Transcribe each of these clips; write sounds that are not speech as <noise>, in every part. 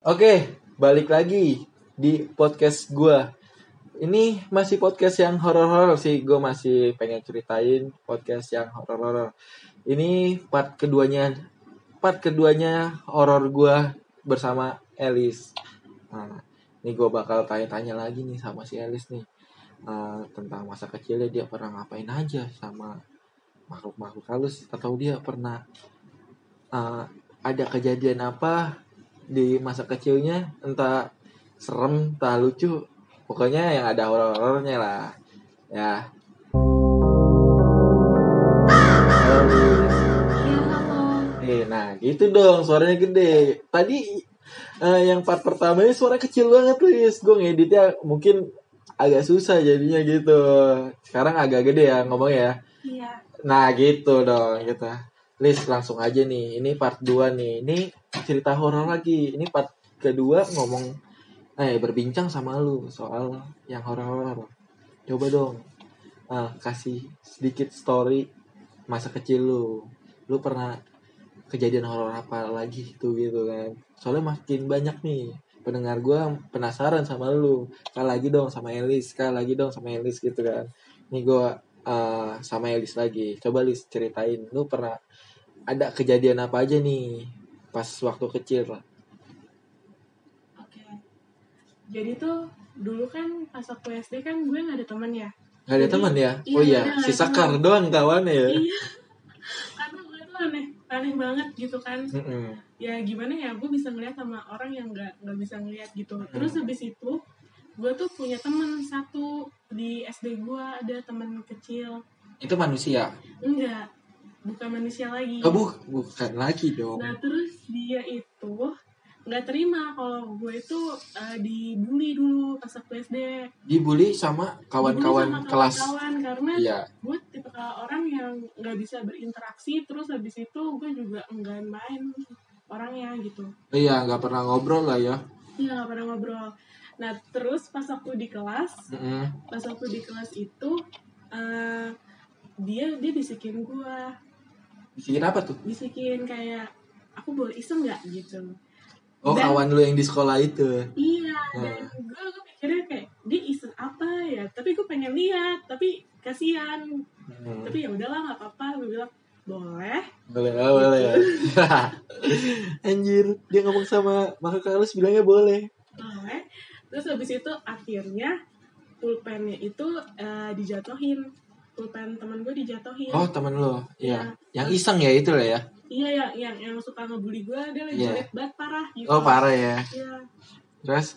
Oke, balik lagi di podcast gua. Ini masih podcast yang horor-horor sih. Gue masih pengen ceritain podcast yang horor-horor. Ini part keduanya, part keduanya horor gua bersama Elis. Nah, ini gue bakal tanya-tanya lagi nih sama si Elis nih uh, tentang masa kecilnya dia pernah ngapain aja sama makhluk-makhluk halus atau dia pernah uh, ada kejadian apa di masa kecilnya entah serem entah lucu pokoknya yang ada horor-horornya lah ya. Eh, nah gitu dong suaranya gede. Tadi uh, yang part pertama ini suara kecil banget Lis gue ngeditnya mungkin agak susah jadinya gitu. Sekarang agak gede ya ngomongnya ya. Iya. Nah gitu dong gitu. List langsung aja nih. Ini part 2 nih. Ini cerita horor lagi. Ini part kedua ngomong eh berbincang sama lu soal yang horor-horor. Coba dong. ah, kasih sedikit story masa kecil lu. Lu pernah kejadian horor apa lagi tuh gitu kan. Soalnya makin banyak nih pendengar gua penasaran sama lu. Sekali lagi dong sama Elis, sekali lagi dong sama Elis gitu kan. Nih gua uh, sama Elis lagi. Coba Lis ceritain, lu pernah ada kejadian apa aja nih pas waktu kecil lah. Oke. Jadi tuh dulu kan pas waktu SD kan gue gak ada teman ya. Gak ada Jadi, teman ya? iya, oh iya, si Sakar teman. doang kawannya ya. Iya. Karena gue tuh aneh, aneh banget gitu kan. Mm-mm. Ya gimana ya, gue bisa ngeliat sama orang yang gak, nggak bisa ngeliat gitu. Terus habis itu gue tuh punya temen satu di SD gue ada temen kecil. Itu manusia. Enggak, bukan manusia lagi. Oh, bu bukan lagi dong. Nah terus dia itu nggak terima kalau gue itu eh, dibully dulu pas waktu SD. Dibully sama kawan-kawan kelas. kawan-kawan, karena Iya. gue tipe orang yang nggak bisa berinteraksi terus habis itu gue juga enggan main orangnya gitu. Iya, nggak pernah ngobrol lah ya. Iya nggak pernah ngobrol. Nah terus pas waktu di kelas, Mm-mm. pas waktu di kelas itu eh, dia dia bisikin gue, Bisikin apa tuh? bisikin kayak aku boleh iseng nggak gitu. Oh, Dan- kawan lu yang di sekolah itu. Iya, Hmm. dan gue gue mikirnya kayak dia iseng apa ya? Tapi gue pengen lihat, tapi kasihan. Hmm. Tapi ya udahlah nggak apa-apa. Gue bilang boleh. Boleh, oh, boleh. <laughs> Anjir, dia ngomong sama maka Carlos bilangnya boleh. boleh. Terus habis itu akhirnya pulpennya itu eh, dijatuhin. Pulpen teman gue dijatuhin. Oh, temen lo. Iya. Iya. Yang iseng ya itu lah ya. Iya yang yang yang suka ngebully gue dia lagi Iya. jelek banget parah gitu. Oh, parah ya. Iya. Terus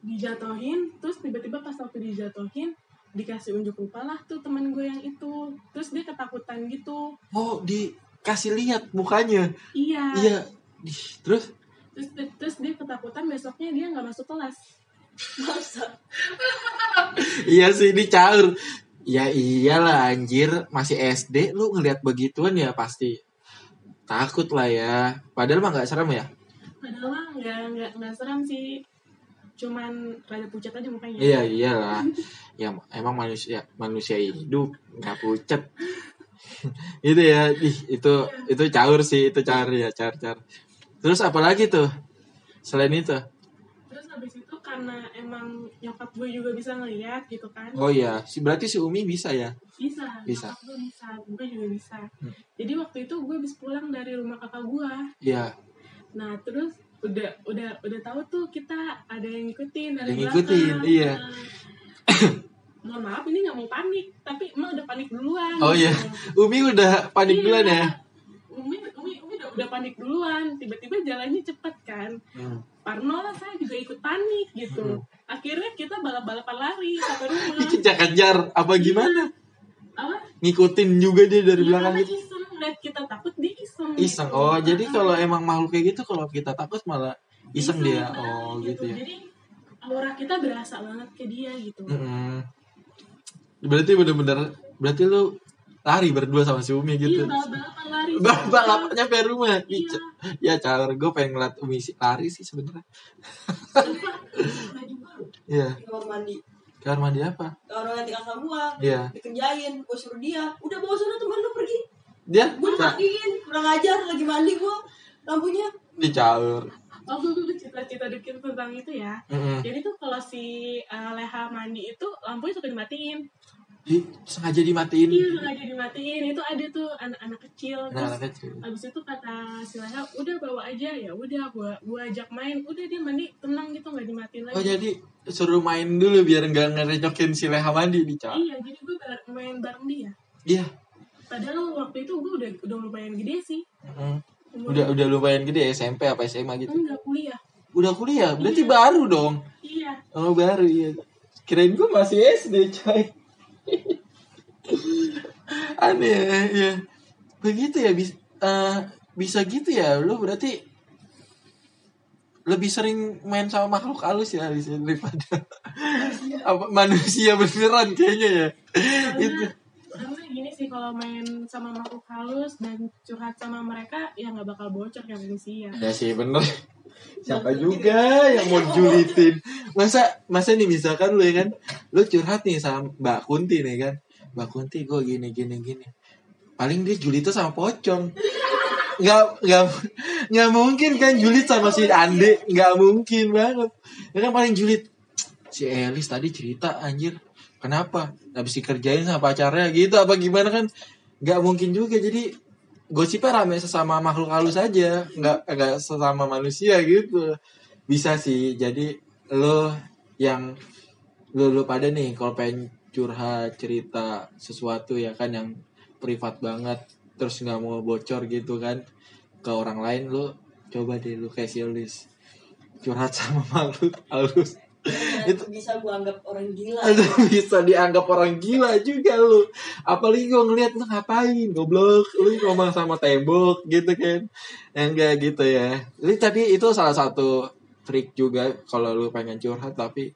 Dijatuhin, terus tiba-tiba pas waktu dijatuhin dikasih unjuk rupa lah tuh teman gue yang itu. Terus dia ketakutan gitu. oh, dikasih lihat mukanya. Iya. Iya. Terus terus terus dia ketakutan besoknya dia nggak masuk kelas masa iya sih ini caur. Ya iyalah anjir, masih SD lu ngelihat begituan ya pasti takut lah ya. Padahal mah nggak serem ya. padahal mah nggak nggak nggak seram sih cuman rada pucat aja mukanya Iya iyalah. Ya emang manusia manusia hidup nggak pucat. <laughs> itu ya, ih, itu itu caur sih, itu caur ya, caur caur. Terus apa lagi tuh? Selain itu? terus habis itu karena emang nyokap gue juga bisa ngeliat gitu kan Oh iya, si berarti si Umi bisa ya? bisa Bisa. nyokap gue bisa gue juga bisa Hmm. jadi waktu itu gue habis pulang dari rumah kakak gue Iya, nah terus udah udah udah tahu tuh kita ada yang ngikutin dari Yang belakang. ngikutin, iya. <coughs> Mohon maaf ini nggak mau panik tapi emang udah panik duluan Oh iya. gitu. Umi udah panik Iya. duluan ya? Umi, Umi, Umi udah, udah panik duluan tiba-tiba jalannya cepet kan Hmm. Parno lah saya juga ikut panik gitu Hmm. akhirnya kita balap-balapan lari sampai rumah <laughs> Dikejar-kejar apa gimana? apa Ngikutin juga dia dari Iya, belakang gitu. iseng lihat kita takut dia iseng Iseng. gitu. Oh, jadi Ah, kalau emang makhluk kayak gitu kalau kita takut malah iseng dia. nah, Oh, gitu ya. jadi aura kita berasa banget ke dia gitu Mm-mm. Berarti bener-bener berarti lu lari berdua sama si Umi iya gitu. balap-balapan lari <laughs> Bal- Balap nyampe rumah. Ih, iya Ya caur, gue pengen ngeliat Umi si- lari sih sebenarnya. Iya. di kamar mandi Kamar mandi apa? orang nanti kakak gua Iya. dikerjain gua suruh dia udah bawa sana teman lu pergi Dia gua matiin kurang ajar lagi mandi gua lampunya dicaur. oh <laughs> gue cerita-cerita dikit tentang itu ya Mm-mm. jadi tuh kalau si uh, Leha mandi itu lampunya suka dimatiin Ih, sengaja dimatiin. Iya sengaja dimatiin. Itu ada tuh anak-anak kecil. Nah terus kecil. abis itu kata si Leha udah bawa aja. Ya udah gua gua ajak main. Udah dia mandi. Tenang gitu nggak dimatiin lagi. oh jadi suruh main dulu biar nggak ngerecokin si Leha mandi nih Cak. iya jadi gue main bareng dia. Iya. Padahal waktu itu gue udah udah lumayan gede sih. Mm. Umur- udah udah lumayan gede ya, SMP apa SMA gitu. Enggak kuliah. Udah kuliah? Berarti baru dong? Iya. Oh baru iya. Kirain gue masih SD coy <laughs> aneh ya. Begitu ya bisa bisa gitu ya. Lu berarti lebih sering main sama makhluk halus ya Alice, daripada <laughs> apa manusia beneran kayaknya ya. Itu karena karena gini sih kalau main sama makhluk halus dan curhat sama mereka ya nggak bakal bocor kayak manusia ya sih bener. <laughs> Siapa juga yang mau julitin? Masa masa nih misalkan lu ya kan lu curhat nih sama Mbak Kunti nih kan. Mbak Kunti gue gini gini gini. Paling dia julit tuh sama pocong. Nggak nggak nggak mungkin kan julit sama si Ande nggak mungkin banget. Ya kan paling julit. Si Elis tadi cerita anjir kenapa? Habis dikerjain sama pacarnya gitu apa gimana kan? Nggak mungkin juga jadi gosipnya rame sesama makhluk halus aja. Nggak nggak sesama manusia gitu. Bisa sih jadi lo yang lo lo pada nih kalau pengen curhat cerita sesuatu ya kan yang privat banget terus nggak mau bocor gitu kan ke orang lain lo coba deh lo kasih list. Curhat <laughs> sama makhluk halus itu bisa gua anggap orang gila Aduh, bisa dianggap orang gila juga lu. Apalagi gue ngeliat lu ngapain, goblok. Lu ngomong sama tembok gitu kan. Enggak gitu ya. Ini tapi itu salah satu trik juga kalau lu pengen curhat tapi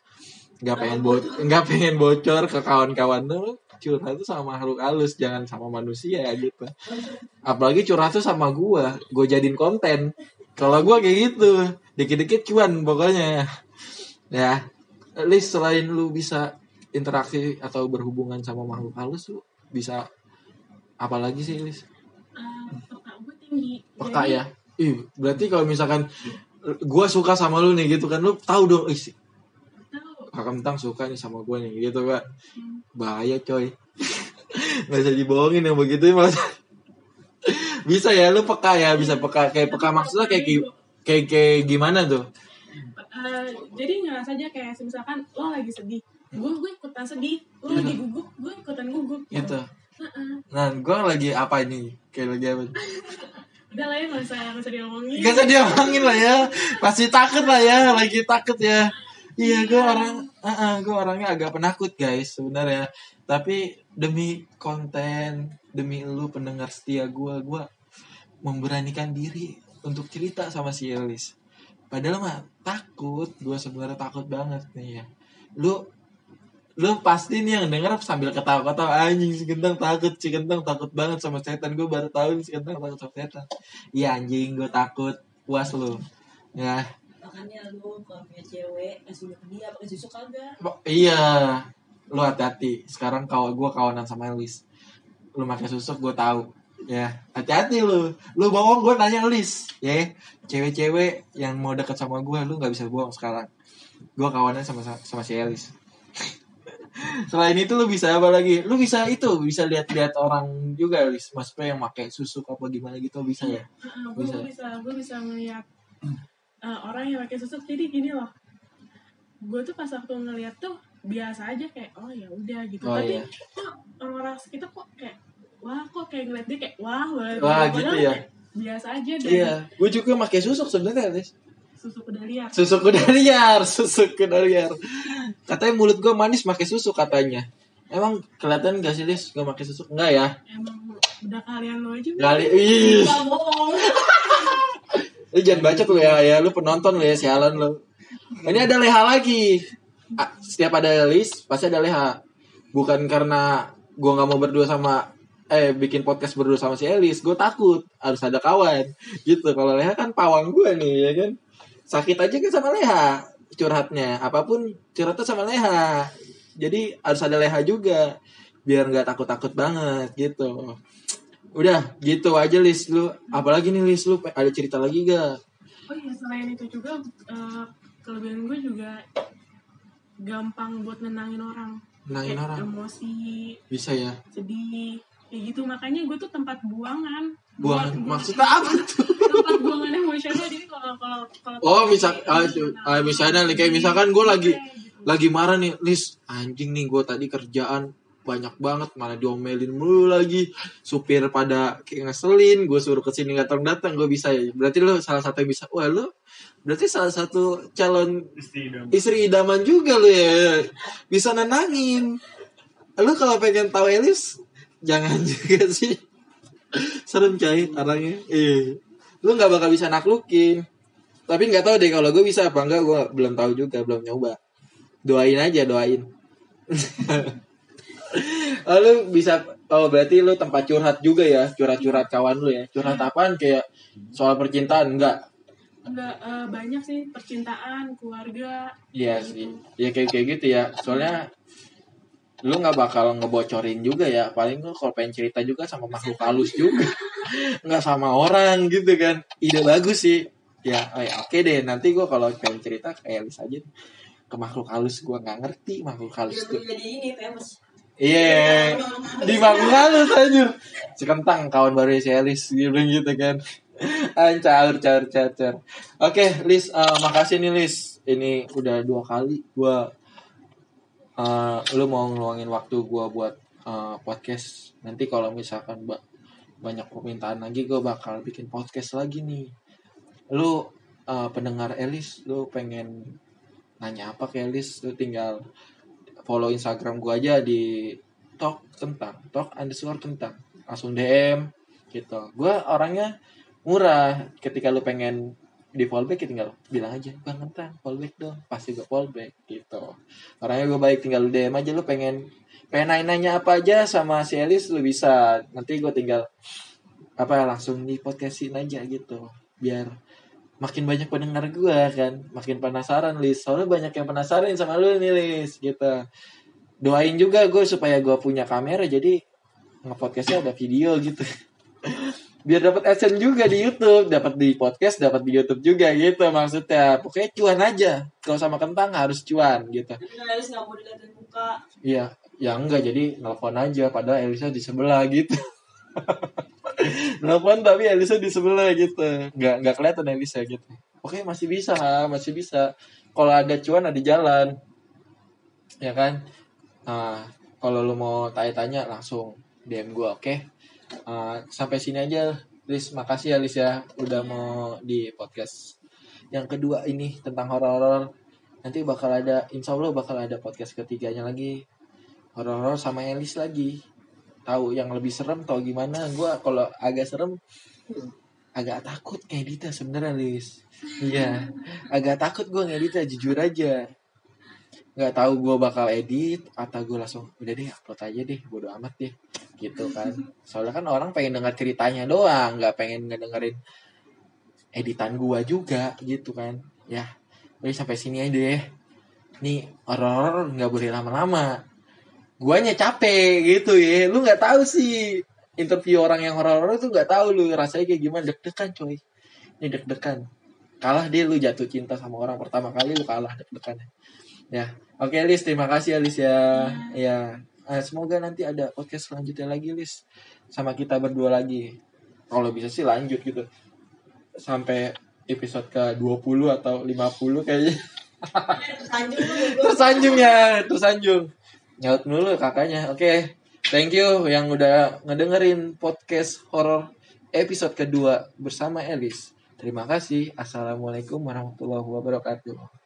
nggak pengen bo nggak pengen bocor ke kawan-kawan lu curhat tuh sama makhluk halus jangan sama manusia gitu apalagi curhat tuh sama gua gue jadiin konten kalau gua kayak gitu dikit-dikit cuan pokoknya ya Lis selain lu bisa interaksi atau berhubungan sama makhluk halus lu bisa apa lagi sih Lis? Eh, peka gue tinggi. Peka Jadi, ya? Ih berarti kalau misalkan gua suka sama lu nih gitu kan lu tahu dong tahu. Kakak mentang suka nih sama gue nih gitu pak. Bahaya coy. <laughs> Nggak bisa dibohongin yang begitu malah <laughs> bisa ya lu peka ya bisa peka. Kayak peka maksudnya kayak kayak kayak gimana tuh Eh, jadi ngerasa aja kayak misalkan lo lagi sedih gue gue ikutan sedih lo lagi gugup gue ikutan gugup. Gitu. Heeh. nah gue lagi apa ini? Kayak lagi apa? Udah lah ya nggak usah nggak usah diomongin. Gak usah diomongin lah ya. Pasti takut lah ya lagi takut ya. Iya gue orang gue orangnya agak penakut guys sebenarnya. Tapi demi konten demi lu pendengar setia gue gue memberanikan diri untuk cerita sama si Elis padahal mah takut gue sebenarnya takut banget nih ya. Lu lu pasti nih yang denger sambil ketawa-ketawa anjing si kentang takut si kentang takut banget sama setan. Gue baru tahu si kentang takut sama setan. Iya anjing gue takut. Puas lu. Ya. Makanya lu kalau punya cewek kasih ke dia pakai susu kagak? Iya. Lu hati-hati. Sekarang kalau gue kawanan sama Elis. Lu pakai susuk gue tahu ya hati-hati lu. Lu bohong gue nanya Elis ya cewek-cewek yang mau deket sama gue lu nggak bisa bohong sekarang. Gue kawanan sama sama si Elis. <laughs> Selain itu lu bisa apa lagi? Lu bisa itu bisa lihat-lihat orang juga Elis maksudnya yang pakai susuk apa gimana gitu bisa ya? Gue Bisa. gue bisa ngeliat eh, orang yang pakai susuk jadi gini loh. Gue tuh pas waktu ngeliat tuh biasa aja kayak oh ya udah gitu. Oh, tapi iya. kok orang-orang sekitar kok kayak wah kok kayak ngeliat dia kayak wah Wah, Padahal gitu ya. biasa aja dan iya gue juga pakai susuk sebenarnya Elis susu kuda liar Susu kuda <laughs> liar, susu kuda liar. Katanya mulut gue manis pakai susu katanya. Emang kelihatan gak sih Lis gue pakai susu? Enggak ya? emang udah kalian lo aja Kali, ih, Gak bohong lu jangan baca tuh ya, ya lu penonton lu ya sialan lu. Ini ada leha lagi. Setiap ada Lis pasti ada leha. Bukan karena gue nggak mau berdua sama eh bikin podcast berdua sama si Elis, gue takut harus ada kawan gitu. Kalau leha kan pawang gue nih ya kan. Sakit aja kan sama leha curhatnya, apa pun curhatnya sama leha. Jadi harus ada leha juga biar nggak takut-takut banget gitu. Udah gitu aja Lis lu. Apalagi nih Lis lu ada cerita lagi gak? oh iya selain itu juga eh, kelebihan gue juga gampang buat nenangin orang Nenangin Kayak orang. emosi Bisa ya. sedih kayak gitu makanya gue tuh tempat buangan. Buangan Buat- maksudnya apa tuh? tempat buangan emosional jadi kalau kalau kalau Oh, misal ah, emosional, ah, misalnya nih, kayak misalkan gue lagi gitu. lagi marah nih, Lis, anjing nih gue tadi kerjaan banyak banget malah diomelin mulu lagi. Supir pada kayak ngeselin gue suruh ke sini datang datang gue bisa ya. Berarti lo salah satu yang bisa wah lo berarti salah satu calon Istri dong. istri idaman juga lo ya. Bisa nenangin. Lo kalau pengen tahu Elis jangan <laughs> juga sih. Serem coy orangnya eh lo nggak bakal bisa naklukin. Tapi nggak tahu deh kalau gue bisa apa enggak gue belum tahu juga belum nyoba. Doain aja doain. <laughs> Oh, lu bisa oh berarti lu tempat curhat juga ya? Curhat-curhat kawan lu ya? Curhat apaan? Kayak soal percintaan enggak enggak eh, banyak sih percintaan keluarga Iya sih. gitu. ya kayak kayak gitu ya. Soalnya lu nggak bakal ngebocorin juga ya. Paling lu kalau pengen cerita juga sama makhluk halus juga. <laughs> Nggak sama orang gitu kan. Ide bagus sih. Ya oh ya, oke deh. Nanti gua kalau pengen cerita kayak Elis aja ke makhluk halus gua nggak ngerti makhluk halus tuh. Famous Iya, di makhluk halus aja. Si kentang kawan baru si Elis. Bilang gitu kan. Ancar, caur, caur, caur. Oke, Lis, eh, makasih nih Lis. Ini udah dua kali gua eh, lu mau ngeluangin waktu gua buat eh, podcast. Nanti kalau misalkan ba- banyak permintaan lagi gua bakal bikin podcast lagi nih. Lu eh, pendengar Elis, lu pengen nanya apa ke Elis, lu tinggal follow Instagram gua aja di talk tentang talk underscore tentang langsung DM gitu gua orangnya murah ketika lu pengen di fallback ya tinggal bilang aja bang tentang fallback dong. Pasti gue fallback gitu. Orangnya gue baik tinggal DM aja lu pengen pengen nanya-nanya apa aja sama si Elis lu bisa. Nanti gue tinggal apa langsung di podcastin aja gitu. Biar makin banyak pendengar gua kan. Makin penasaran Lis. Soalnya banyak yang penasaran sama lu nih Lis gitu. Doain juga gue supaya gue punya kamera jadi ngepodcastnya ada video gitu biar dapat adsense juga di YouTube dapat di podcast dapat di YouTube juga gitu maksudnya pokoknya cuan aja kalau sama kentang harus cuan gitu tapi harus nggak mau dilihatin muka Iya, ya enggak jadi nelpon aja padahal Elisa di sebelah gitu. <laughs> nelpon tapi Elisa di sebelah gitu. Enggak enggak kelihatan Elisa gitu. Oke, masih bisa, masih bisa. Kalau ada cuan ada jalan. Ya kan? Nah, kalau lu mau tanya-tanya langsung DM gua, oke? Ah, sampai sini aja, Lis. Makasih ya, Lis ya udah mau di podcast. Yang kedua ini tentang horor-horor. Nanti bakal ada, insya Allah bakal ada podcast ketiganya lagi horor-horor sama Elis lagi tahu yang lebih serem tau gimana gua kalau agak serem agak takut ngeditnya sebenarnya Lis iya agak takut gua ngeditnya jujur aja nggak tahu gua bakal edit atau gue langsung udah deh upload aja deh bodo amat deh gitu kan. Soalnya kan orang pengen dengar ceritanya doang nggak pengen ngedengerin editan gua juga gitu kan. Ya Udah sampai sini aja deh. Nih horor nggak boleh lama-lama. Guanya capek gitu ya. Lu nggak tahu sih interview orang yang horor itu nggak tahu lu rasanya kayak gimana. Deg-degan coy. Ini deg-degan. Kalah dia lu jatuh cinta sama orang pertama kali lu kalah deg-degan ya. Oke Lis terima kasih ya Lis ya. Ya. Eh, semoga nanti ada podcast selanjutnya lagi Lis. Sama kita berdua lagi. Kalau bisa sih lanjut gitu. Sampai episode ke 20 atau 50 kayaknya. Tersanjung. <laughs> Tersanjung ya. Tersanjung. Nyaut dulu kakaknya. Oke. Thank you yang udah ngedengerin podcast horor episode kedua bersama Elis. Terima kasih. Assalamualaikum warahmatullahi wabarakatuh